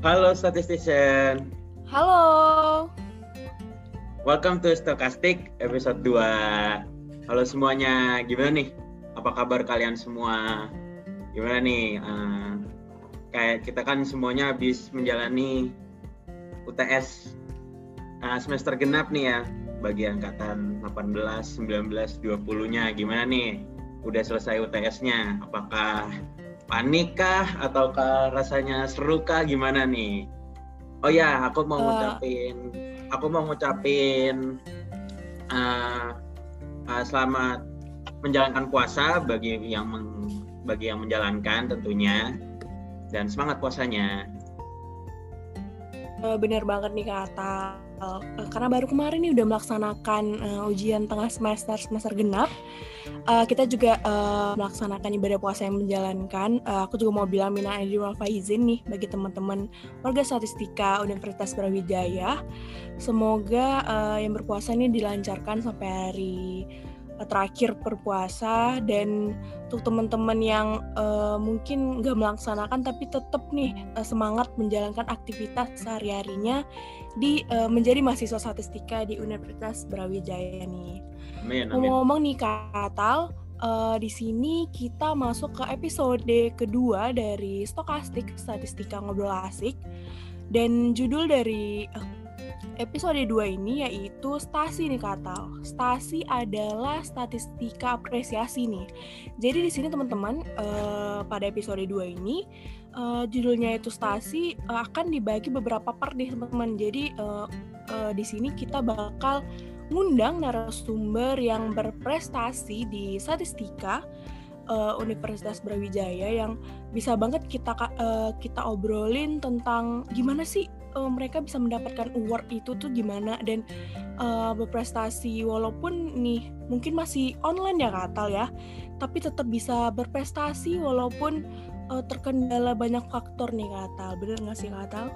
Halo statistician. Halo. Welcome to Stochastic episode 2. Halo semuanya, gimana nih? Apa kabar kalian semua? Gimana nih? Uh, kayak kita kan semuanya habis menjalani UTS uh, semester genap nih ya bagi angkatan 18, 19, 20-nya. Gimana nih? Udah selesai UTS-nya? Apakah panik kah ataukah rasanya seru kah gimana nih? Oh ya, aku mau uh, ngucapin aku mau ngucapin uh, uh, selamat menjalankan puasa bagi yang meng, bagi yang menjalankan tentunya dan semangat puasanya. Uh, bener banget nih kata uh, karena baru kemarin nih udah melaksanakan uh, ujian tengah semester semester genap uh, kita juga uh, melaksanakan ibadah puasa yang menjalankan. Uh, aku juga mau bilang mina aidin wal faizin nih bagi teman-teman warga statistika Universitas Brawijaya. Semoga uh, yang berpuasa ini dilancarkan sampai hari terakhir berpuasa dan untuk teman-teman yang uh, mungkin nggak melaksanakan tapi tetap nih uh, semangat menjalankan aktivitas sehari-harinya di uh, menjadi mahasiswa statistika di Universitas Brawijaya nih. Ngomong-ngomong nih Katal, uh, di sini kita masuk ke episode kedua dari Stokastik Statistika Ngobrol Asik. Dan judul dari uh, episode 2 ini yaitu stasi nih Katal. Stasi adalah statistika apresiasi nih. Jadi di sini teman-teman uh, pada episode 2 ini uh, judulnya itu stasi uh, akan dibagi beberapa part nih teman-teman. Jadi uh, uh, di sini kita bakal ngundang narasumber yang berprestasi di statistika Universitas Brawijaya yang bisa banget kita uh, kita obrolin tentang gimana sih uh, mereka bisa mendapatkan award itu tuh gimana? Dan uh, berprestasi walaupun nih mungkin masih online ya Katal ya tapi tetap bisa berprestasi walaupun uh, terkendala banyak faktor nih Katal bener nggak sih Katal?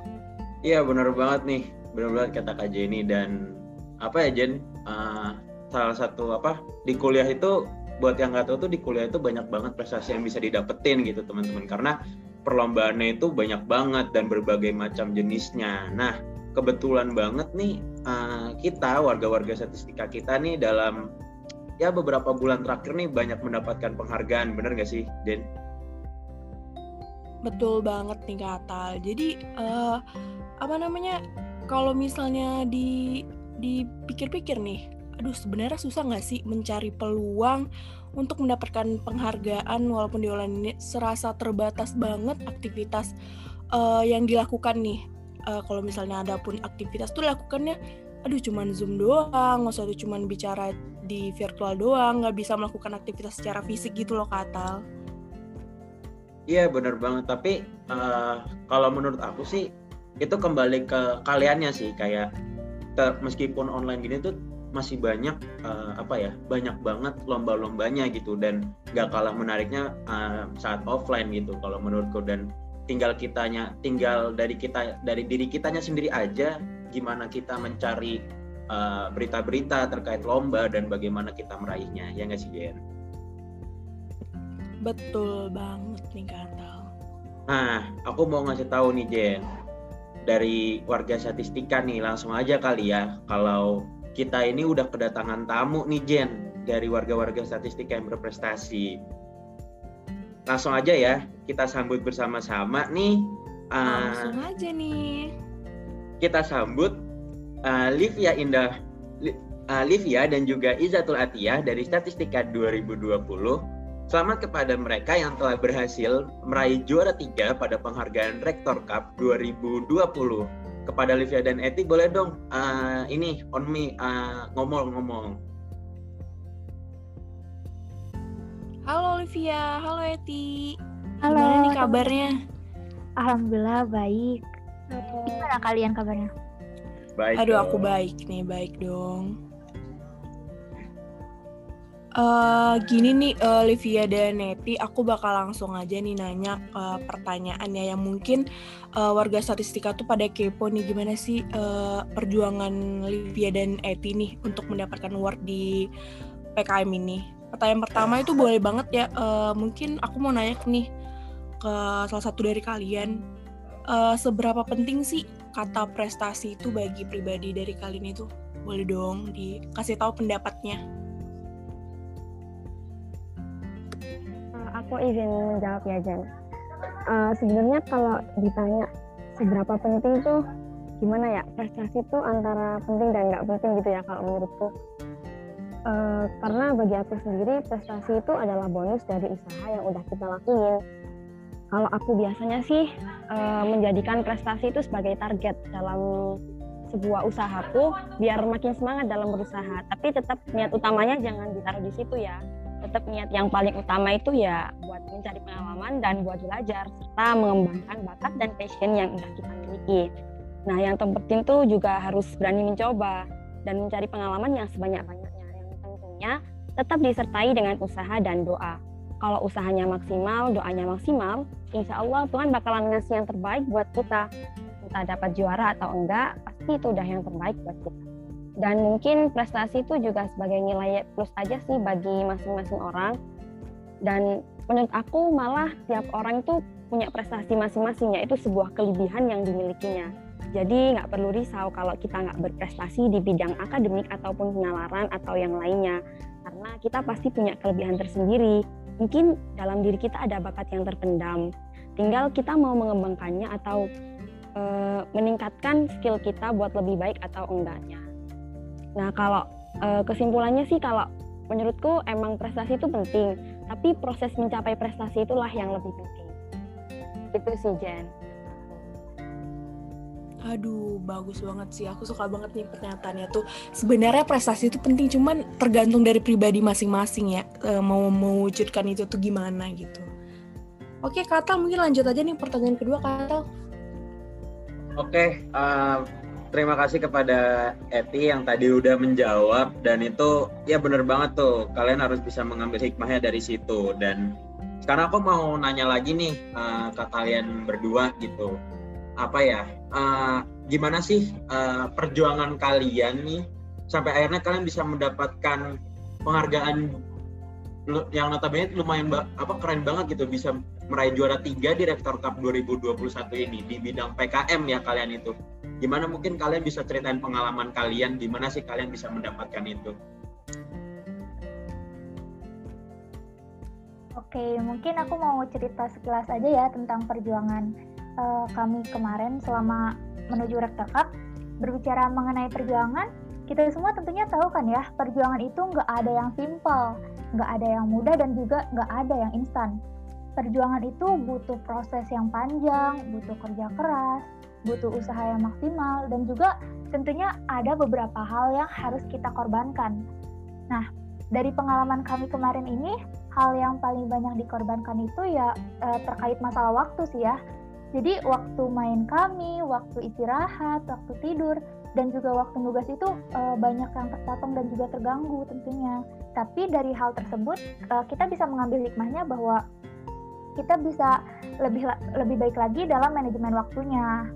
Iya bener banget nih. Bener banget kata Kak Jenny dan apa ya Jen? Uh, salah satu apa di kuliah itu buat yang nggak tahu tuh di kuliah itu banyak banget prestasi yang bisa didapetin gitu teman-teman. Karena perlombaannya itu banyak banget dan berbagai macam jenisnya. Nah kebetulan banget nih uh, kita warga-warga statistika kita nih dalam ya beberapa bulan terakhir nih banyak mendapatkan penghargaan bener gak sih Den? Betul banget nih Katal. Jadi uh, apa namanya kalau misalnya di dipikir-pikir nih, aduh sebenarnya susah nggak sih mencari peluang untuk mendapatkan penghargaan walaupun di online ini serasa terbatas banget aktivitas uh, yang dilakukan nih. Uh, kalau misalnya ada pun aktivitas tuh lakukannya, aduh cuman zoom doang, nggak usah cuman bicara di virtual doang, nggak bisa melakukan aktivitas secara fisik gitu loh katal. Iya bener banget, tapi uh, kalau menurut aku sih itu kembali ke kaliannya sih kayak meskipun online gini tuh masih banyak uh, apa ya banyak banget lomba-lombanya gitu dan gak kalah menariknya uh, saat offline gitu kalau menurutku dan tinggal kitanya tinggal dari kita dari diri kitanya sendiri aja gimana kita mencari berita berita-berita terkait lomba dan bagaimana kita meraihnya ya nggak sih Jen? Betul banget nih Katal. Nah, aku mau ngasih tahu nih Jen dari warga statistika nih langsung aja kali ya kalau kita ini udah kedatangan tamu nih Jen dari warga-warga statistika yang berprestasi. Langsung aja ya kita sambut bersama-sama nih. Uh, langsung aja nih. Kita sambut uh, Livia Indah uh, Livia dan juga Izatul Atiyah dari Statistika 2020 Selamat kepada mereka yang telah berhasil meraih juara tiga pada penghargaan Rektor Cup 2020. Kepada Livia dan Eti boleh dong uh, ini on me uh, ngomong-ngomong. Halo Livia, halo Eti. Halo. Gimana nih kabarnya? Alhamdulillah baik. Gimana kalian kabarnya? Baik. Aduh, dong. aku baik nih, baik dong. Uh, gini nih uh, dan Neti, aku bakal langsung aja nih nanya uh, pertanyaan ya yang mungkin uh, warga statistika tuh pada kepo nih gimana sih uh, perjuangan Livia dan Eti nih untuk mendapatkan award di PKM ini. Pertanyaan pertama itu boleh banget ya, uh, mungkin aku mau nanya nih ke salah satu dari kalian. uh, seberapa penting sih kata prestasi itu bagi pribadi dari kalian itu? Boleh dong dikasih tahu pendapatnya. Aku izin menjawab ya Jen. Uh, Sebenarnya kalau ditanya seberapa penting tuh gimana ya prestasi itu antara penting dan nggak penting gitu ya kalau menurutku. Uh, karena bagi aku sendiri prestasi itu adalah bonus dari usaha yang udah kita lakuin kalau aku biasanya sih uh, menjadikan prestasi itu sebagai target dalam sebuah usahaku biar makin semangat dalam berusaha. Tapi tetap niat utamanya jangan ditaruh di situ ya. Tetap niat yang paling utama itu ya buat mencari pengalaman dan buat belajar serta mengembangkan bakat dan passion yang udah kita miliki. Nah, yang terpenting tuh juga harus berani mencoba dan mencari pengalaman yang sebanyak-banyaknya. Yang tentunya tetap disertai dengan usaha dan doa kalau usahanya maksimal, doanya maksimal, insya Allah Tuhan bakalan ngasih yang terbaik buat kita. Entah dapat juara atau enggak, pasti itu udah yang terbaik buat kita. Dan mungkin prestasi itu juga sebagai nilai plus aja sih bagi masing-masing orang. Dan menurut aku malah tiap orang itu punya prestasi masing-masing, yaitu sebuah kelebihan yang dimilikinya. Jadi nggak perlu risau kalau kita nggak berprestasi di bidang akademik ataupun penalaran atau yang lainnya. Karena kita pasti punya kelebihan tersendiri mungkin dalam diri kita ada bakat yang terpendam tinggal kita mau mengembangkannya atau e, meningkatkan skill kita buat lebih baik atau enggaknya nah kalau e, kesimpulannya sih kalau menurutku emang prestasi itu penting tapi proses mencapai prestasi itulah yang lebih penting itu sih Jen Aduh, bagus banget sih. Aku suka banget nih pernyataannya tuh. Sebenarnya prestasi itu penting, cuman tergantung dari pribadi masing-masing ya. E, mau mewujudkan itu tuh gimana gitu. Oke, Kata mungkin lanjut aja nih pertanyaan kedua, Kata. Oke, uh, terima kasih kepada Eti yang tadi udah menjawab dan itu ya bener banget tuh. Kalian harus bisa mengambil hikmahnya dari situ dan sekarang aku mau nanya lagi nih uh, ke kalian berdua gitu apa ya uh, gimana sih uh, perjuangan kalian nih sampai akhirnya kalian bisa mendapatkan penghargaan yang notabene lumayan apa keren banget gitu bisa meraih juara tiga di Rector Cup 2021 ini di bidang PKM ya kalian itu gimana mungkin kalian bisa ceritain pengalaman kalian? Gimana sih kalian bisa mendapatkan itu? Oke, mungkin aku mau cerita sekilas aja ya tentang perjuangan uh, kami kemarin selama menuju Rector Cup berbicara mengenai perjuangan, kita semua tentunya tahu kan ya, perjuangan itu nggak ada yang simpel, nggak ada yang mudah dan juga nggak ada yang instan. Perjuangan itu butuh proses yang panjang, butuh kerja keras, butuh usaha yang maksimal, dan juga tentunya ada beberapa hal yang harus kita korbankan. Nah, dari pengalaman kami kemarin ini, hal yang paling banyak dikorbankan itu ya eh, terkait masalah waktu sih ya. Jadi waktu main kami, waktu istirahat, waktu tidur, dan juga waktu nugas itu uh, banyak yang terpotong dan juga terganggu tentunya. Tapi dari hal tersebut uh, kita bisa mengambil hikmahnya bahwa kita bisa lebih lebih baik lagi dalam manajemen waktunya.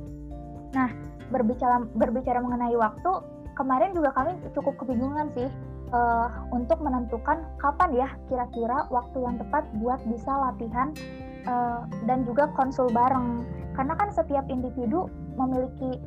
Nah, berbicara berbicara mengenai waktu, kemarin juga kami cukup kebingungan sih uh, untuk menentukan kapan ya kira-kira waktu yang tepat buat bisa latihan uh, dan juga konsul bareng. Karena kan setiap individu memiliki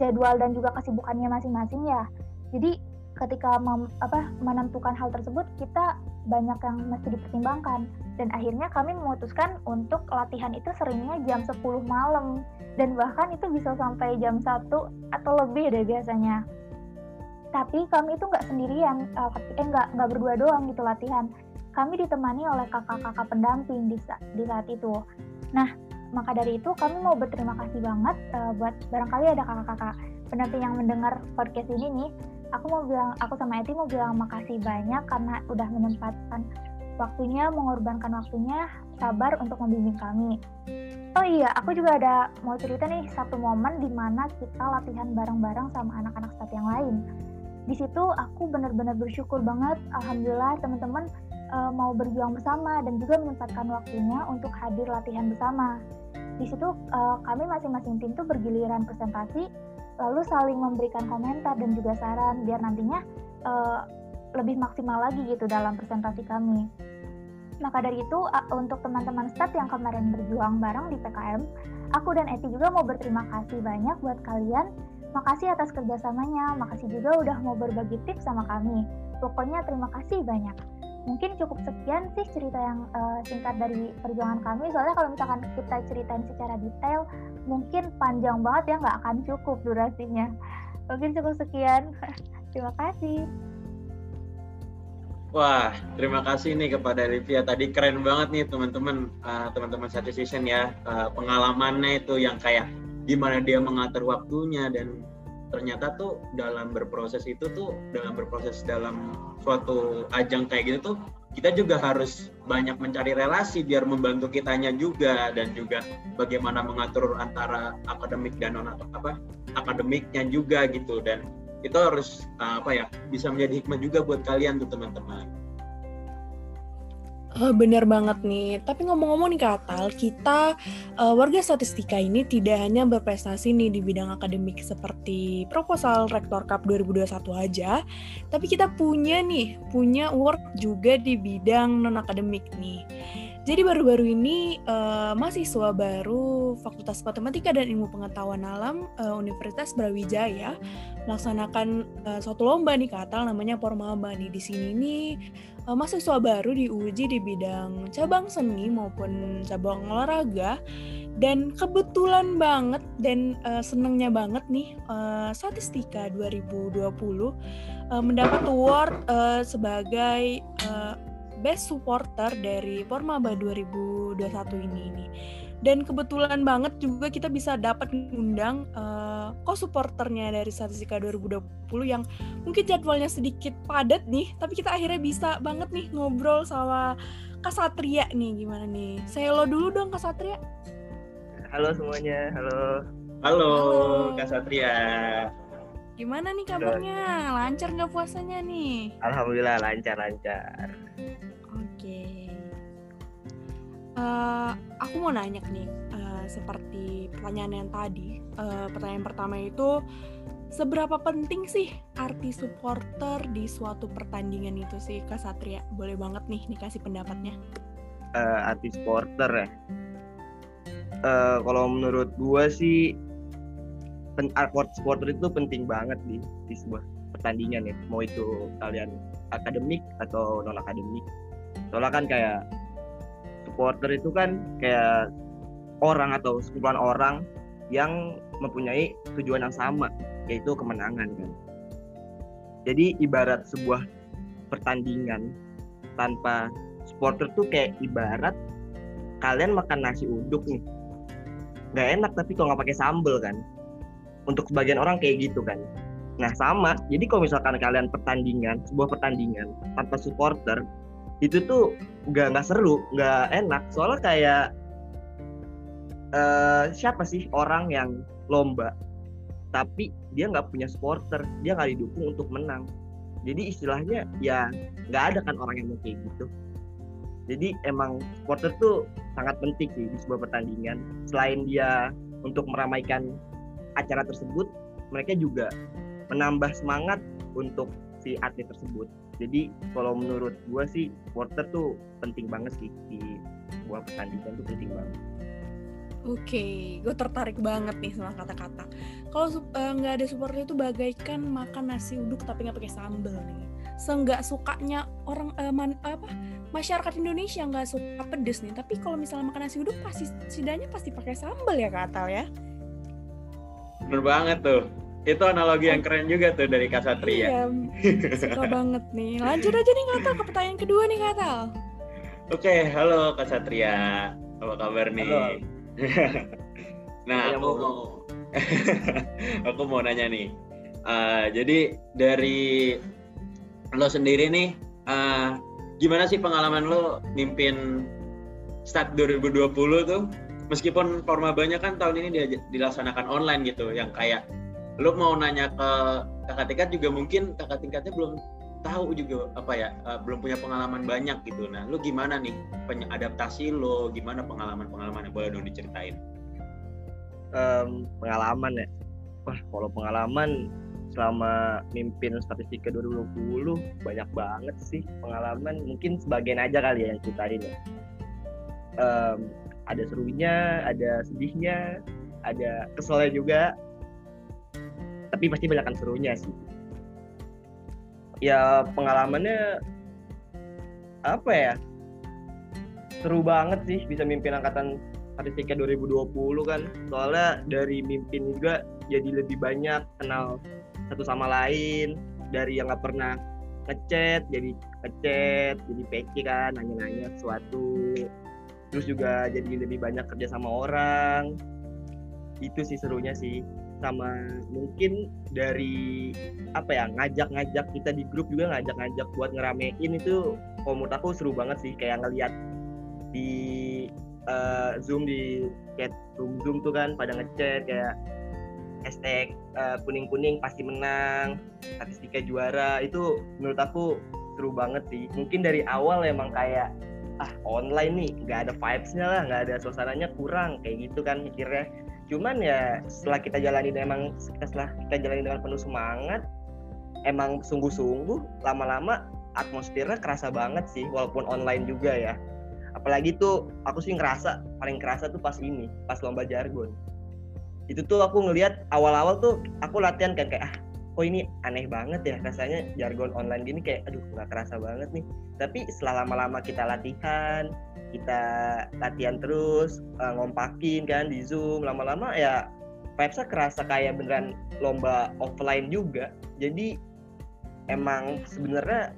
jadwal dan juga kesibukannya masing-masing ya. Jadi ketika mem, apa, menentukan hal tersebut kita banyak yang mesti dipertimbangkan dan akhirnya kami memutuskan untuk latihan itu seringnya jam 10 malam dan bahkan itu bisa sampai jam 1 atau lebih deh biasanya tapi kami itu nggak sendirian uh, eh nggak nggak berdua doang gitu latihan kami ditemani oleh kakak-kakak pendamping di, di saat itu. Nah, maka dari itu kami mau berterima kasih banget uh, buat barangkali ada kakak-kakak pendamping yang mendengar podcast ini nih. Aku mau bilang, aku sama Eti mau bilang makasih banyak karena udah menyempatkan waktunya, mengorbankan waktunya, sabar untuk membimbing kami. Oh iya, aku juga ada mau cerita nih satu momen di mana kita latihan bareng-bareng sama anak-anak staff yang lain. Di situ aku benar-benar bersyukur banget, alhamdulillah teman-teman uh, mau berjuang bersama dan juga menyempatkan waktunya untuk hadir latihan bersama. Di situ uh, kami masing-masing tim tuh bergiliran presentasi, lalu saling memberikan komentar dan juga saran biar nantinya uh, lebih maksimal lagi gitu dalam presentasi kami. Maka dari itu, untuk teman-teman staff yang kemarin berjuang bareng di PKM, aku dan Eti juga mau berterima kasih banyak buat kalian. Makasih atas kerjasamanya, makasih juga udah mau berbagi tips sama kami. Pokoknya terima kasih banyak. Mungkin cukup sekian sih cerita yang uh, singkat dari perjuangan kami. Soalnya kalau misalkan kita ceritain secara detail, mungkin panjang banget ya nggak akan cukup durasinya. Mungkin cukup sekian. terima kasih. Wah, terima kasih nih kepada Livia. Tadi keren banget nih teman-teman, uh, teman-teman satu season ya. Uh, pengalamannya itu yang kayak gimana dia mengatur waktunya dan ternyata tuh dalam berproses itu tuh dalam berproses dalam suatu ajang kayak gitu tuh kita juga harus banyak mencari relasi biar membantu kitanya juga dan juga bagaimana mengatur antara akademik dan non apa akademiknya juga gitu dan itu harus uh, apa ya bisa menjadi hikmah juga buat kalian tuh teman-teman. Uh, bener banget nih. Tapi ngomong-ngomong nih Katal, kita uh, warga statistika ini tidak hanya berprestasi nih di bidang akademik seperti proposal Rektor Cup 2021 aja, tapi kita punya nih, punya work juga di bidang non akademik nih. Jadi baru-baru ini uh, mahasiswa baru Fakultas Matematika dan Ilmu Pengetahuan Alam uh, Universitas Brawijaya melaksanakan uh, suatu lomba nih Katal namanya Pormaba nih. Di sini nih uh, mahasiswa baru diuji di bidang cabang seni maupun cabang olahraga dan kebetulan banget dan uh, senengnya banget nih uh, statistika 2020 uh, mendapat award uh, sebagai uh, best supporter dari Pormaba 2021 ini ini. Dan kebetulan banget juga kita bisa dapat mengundang uh, co-supporternya dari Statistika 2020 yang mungkin jadwalnya sedikit padat nih, tapi kita akhirnya bisa banget nih ngobrol sama Kak Satria nih gimana nih. Saya lo dulu dong Kak Satria. Halo semuanya, halo. Halo, halo. Kak Satria. Gimana nih kabarnya? Lancar nggak puasanya nih? Alhamdulillah lancar-lancar. Oke. Uh, aku mau nanya nih, uh, seperti pertanyaan yang tadi. Uh, pertanyaan pertama itu, seberapa penting sih arti supporter di suatu pertandingan itu sih, Kak Satria? Boleh banget nih dikasih pendapatnya. Uh, arti supporter ya. Uh, kalau menurut gua sih, pen supporter itu penting banget di di sebuah pertandingan ya. Mau itu kalian akademik atau non akademik soalnya kan kayak supporter itu kan kayak orang atau sekumpulan orang yang mempunyai tujuan yang sama yaitu kemenangan kan. Jadi ibarat sebuah pertandingan tanpa supporter tuh kayak ibarat kalian makan nasi uduk nih. Nggak enak tapi kalau nggak pakai sambel kan. Untuk sebagian orang kayak gitu kan. Nah sama. Jadi kalau misalkan kalian pertandingan sebuah pertandingan tanpa supporter itu tuh nggak nggak seru nggak enak. Soalnya kayak uh, siapa sih orang yang lomba tapi dia nggak punya supporter dia nggak didukung untuk menang. Jadi istilahnya ya nggak ada kan orang yang mau kayak gitu. Jadi emang supporter tuh sangat penting sih di sebuah pertandingan. Selain dia untuk meramaikan acara tersebut mereka juga menambah semangat untuk si atlet tersebut jadi kalau menurut gue sih supporter tuh penting banget sih di sebuah pertandingan tuh penting banget Oke, okay, gue tertarik banget nih sama kata-kata. Kalau eh, nggak uh, ada supporter itu bagaikan makan nasi uduk tapi nggak pakai sambal nih. Seenggak sukanya orang uh, man, apa masyarakat Indonesia nggak suka pedes nih. Tapi kalau misalnya makan nasi uduk pasti sidanya pasti pakai sambal ya kata ya. Bener banget tuh itu analogi yang keren juga tuh dari Kak Satria. Iya, suka banget nih. Lanjut aja nih Katal ke pertanyaan kedua nih Katal. Oke, halo Kak Satria. Apa kabar nih? Halo. nah, aku mau aku mau nanya nih. Uh, jadi dari lo sendiri nih, uh, gimana sih pengalaman lo mimpin Start 2020 tuh? Meskipun forma banyak kan tahun ini dilaksanakan online gitu, yang kayak lu mau nanya ke kakak tingkat juga mungkin kakak tingkatnya belum tahu juga apa ya uh, belum punya pengalaman banyak gitu. Nah lu gimana nih adaptasi lo gimana pengalaman pengalaman yang boleh dong diceritain. Um, pengalaman ya? Wah kalau pengalaman selama mimpin statistika 2020 banyak banget sih pengalaman. Mungkin sebagian aja kali ya yang ceritain ya. Um, ada serunya ada sedihnya ada keselnya juga tapi pasti banyak serunya sih. Ya pengalamannya apa ya? Seru banget sih bisa mimpin angkatan statistika 2020 kan. Soalnya dari mimpin juga jadi lebih banyak kenal satu sama lain. Dari yang nggak pernah ngechat jadi ngechat jadi PC kan nanya-nanya sesuatu. Terus juga jadi lebih banyak kerja sama orang. Itu sih serunya sih sama mungkin dari apa ya ngajak-ngajak kita di grup juga ngajak-ngajak buat ngeramein itu kalau aku seru banget sih kayak ngeliat di uh, zoom di chat room zoom tuh kan pada ngechat kayak hashtag uh, kuning-kuning pasti menang, statistika juara itu menurut aku seru banget sih. Mungkin dari awal emang kayak ah online nih nggak ada vibesnya lah, nggak ada suasananya kurang kayak gitu kan mikirnya. Cuman ya setelah kita jalani emang setelah kita jalani dengan penuh semangat, emang sungguh-sungguh lama-lama atmosfernya kerasa banget sih walaupun online juga ya. Apalagi tuh aku sih ngerasa paling kerasa tuh pas ini pas lomba jargon. Itu tuh aku ngelihat awal-awal tuh aku latihan kan kayak ah kok ini aneh banget ya rasanya jargon online gini? Kayak aduh nggak kerasa banget nih. Tapi setelah lama-lama kita latihan kita latihan terus uh, ngompakin kan di zoom lama-lama ya vibesnya kerasa kayak beneran lomba offline juga jadi emang sebenarnya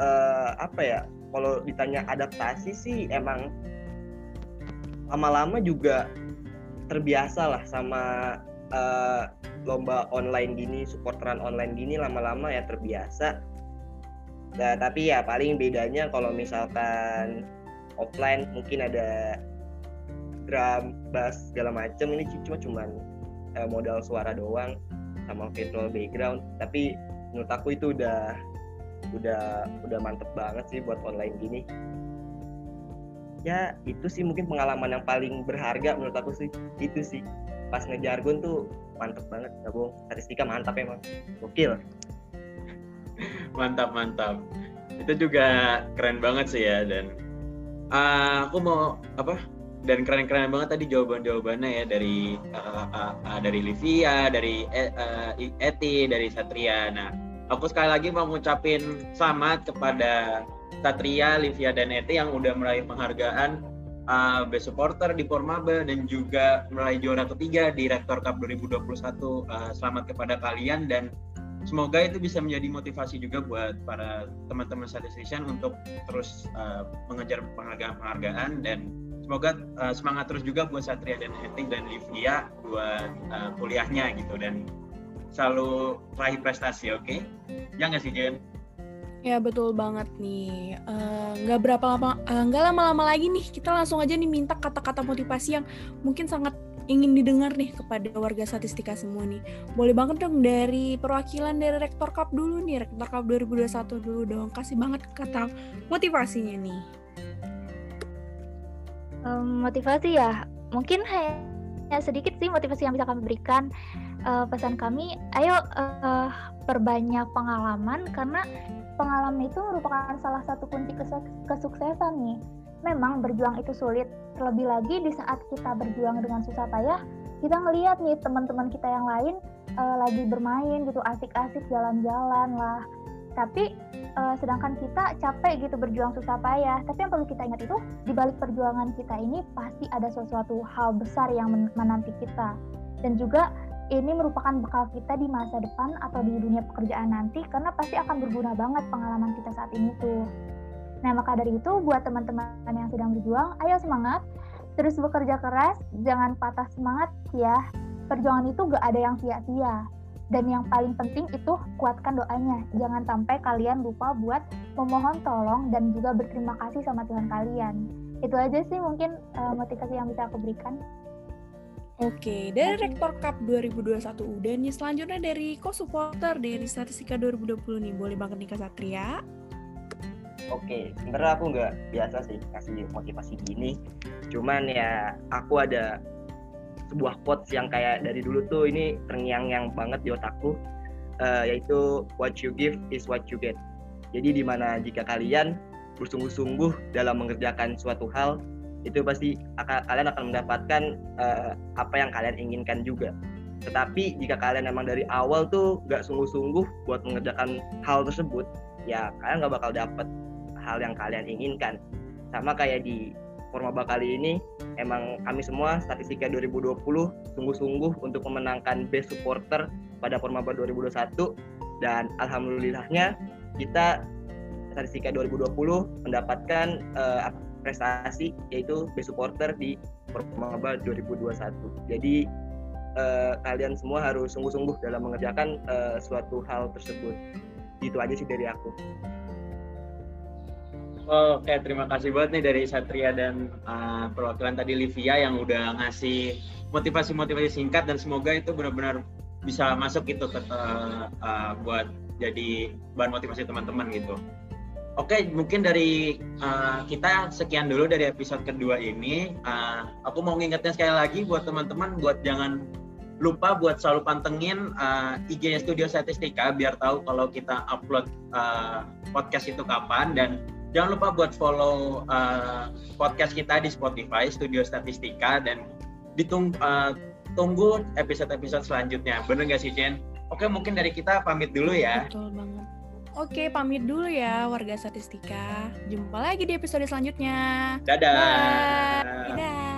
uh, apa ya kalau ditanya adaptasi sih emang lama-lama juga terbiasa lah sama uh, lomba online gini, supporteran online gini lama-lama ya terbiasa. Nah, tapi ya paling bedanya kalau misalkan offline mungkin ada drum, bass segala macam ini cuma cuman uh, modal suara doang sama virtual background. Tapi menurut aku itu udah udah udah mantep banget sih buat online gini. Ya itu sih mungkin pengalaman yang paling berharga menurut aku sih. Itu sih. Pas ngejargon tuh mantep banget ya bohong statistika mantap emang. Gokil. Mantap mantap. Itu juga keren banget sih ya dan uh, aku mau apa dan keren-keren banget tadi jawaban-jawabannya ya dari uh, uh, uh, dari Livia, dari uh, Eti, dari Satria. Nah, aku sekali lagi mau ngucapin selamat kepada Satria, Livia, dan Eti yang udah meraih penghargaan uh, Best Supporter di Pormaba dan juga meraih juara ketiga di Rektor Cup 2021. Uh, selamat kepada kalian dan semoga itu bisa menjadi motivasi juga buat para teman-teman statistician untuk terus uh, mengejar penghargaan-penghargaan dan semoga uh, semangat terus juga buat Satria dan Eti dan Livia buat uh, kuliahnya gitu dan selalu raih prestasi, oke? Okay? Ya nggak sih Jen? Ya betul banget nih. Nggak uh, berapa lama, nggak uh, lama-lama lagi nih kita langsung aja nih minta kata-kata motivasi yang mungkin sangat ingin didengar nih kepada warga statistika semua nih. Boleh banget dong dari perwakilan dari Rektor Cup dulu nih, Rektor Cup 2021 dulu dong. Kasih banget kata motivasinya nih. Um, motivasi ya, mungkin hanya sedikit sih motivasi yang bisa kami berikan. Uh, pesan kami, ayo uh, perbanyak pengalaman karena pengalaman itu merupakan salah satu kunci kesuksesan nih. Memang berjuang itu sulit, terlebih lagi di saat kita berjuang dengan susah payah, kita ngelihat nih teman-teman kita yang lain uh, lagi bermain gitu, asik-asik jalan-jalan lah. Tapi uh, sedangkan kita capek gitu berjuang susah payah. Tapi yang perlu kita ingat itu di balik perjuangan kita ini pasti ada sesuatu hal besar yang menanti kita. Dan juga ini merupakan bekal kita di masa depan atau di dunia pekerjaan nanti karena pasti akan berguna banget pengalaman kita saat ini tuh. Nah, maka dari itu buat teman-teman yang sedang berjuang, ayo semangat, terus bekerja keras, jangan patah semangat ya. Perjuangan itu gak ada yang sia-sia. Dan yang paling penting itu kuatkan doanya. Jangan sampai kalian lupa buat memohon tolong dan juga berterima kasih sama Tuhan kalian. Itu aja sih mungkin uh, motivasi yang bisa aku berikan. Oke, dari Rektor Cup 2021 udah nih selanjutnya dari co-supporter dari Statistika 2020 nih. Boleh banget nih Kak Satria? Oke, sebenarnya aku nggak biasa sih kasih motivasi gini. Cuman ya aku ada sebuah quotes yang kayak dari dulu tuh ini terngiang-ngiang banget di otakku. uh, yaitu what you give is what you get. Jadi di mana jika kalian bersungguh-sungguh dalam mengerjakan suatu hal, itu pasti akan, kalian akan mendapatkan uh, apa yang kalian inginkan juga. Tetapi jika kalian emang dari awal tuh gak sungguh-sungguh buat mengerjakan hal tersebut, ya kalian gak bakal dapet hal yang kalian inginkan. Sama kayak di Formaba kali ini, emang kami semua statistika 2020 sungguh-sungguh untuk memenangkan best supporter pada Formaba 2021 dan alhamdulillahnya kita statistika 2020 mendapatkan uh, prestasi yaitu best supporter di Formaba 2021. Jadi uh, kalian semua harus sungguh-sungguh dalam mengerjakan uh, suatu hal tersebut. Itu aja sih dari aku. Oh, Oke, terima kasih banget nih dari Satria dan uh, perwakilan tadi Livia yang udah ngasih motivasi-motivasi singkat dan semoga itu benar-benar bisa masuk gitu ke uh, uh, buat jadi bahan motivasi teman-teman gitu. Oke, mungkin dari uh, kita sekian dulu dari episode kedua ini. Uh, aku mau ngingetin sekali lagi buat teman-teman buat jangan lupa buat selalu pantengin uh, IG Studio Statistika biar tahu kalau kita upload uh, podcast itu kapan dan Jangan lupa buat follow uh, podcast kita di Spotify Studio Statistika dan ditunggu uh, tunggu episode-episode selanjutnya. Bener gak sih Jen? Oke mungkin dari kita pamit dulu ya. Betul banget. Oke pamit dulu ya warga statistika. Jumpa lagi di episode selanjutnya. Dadah. Dadah.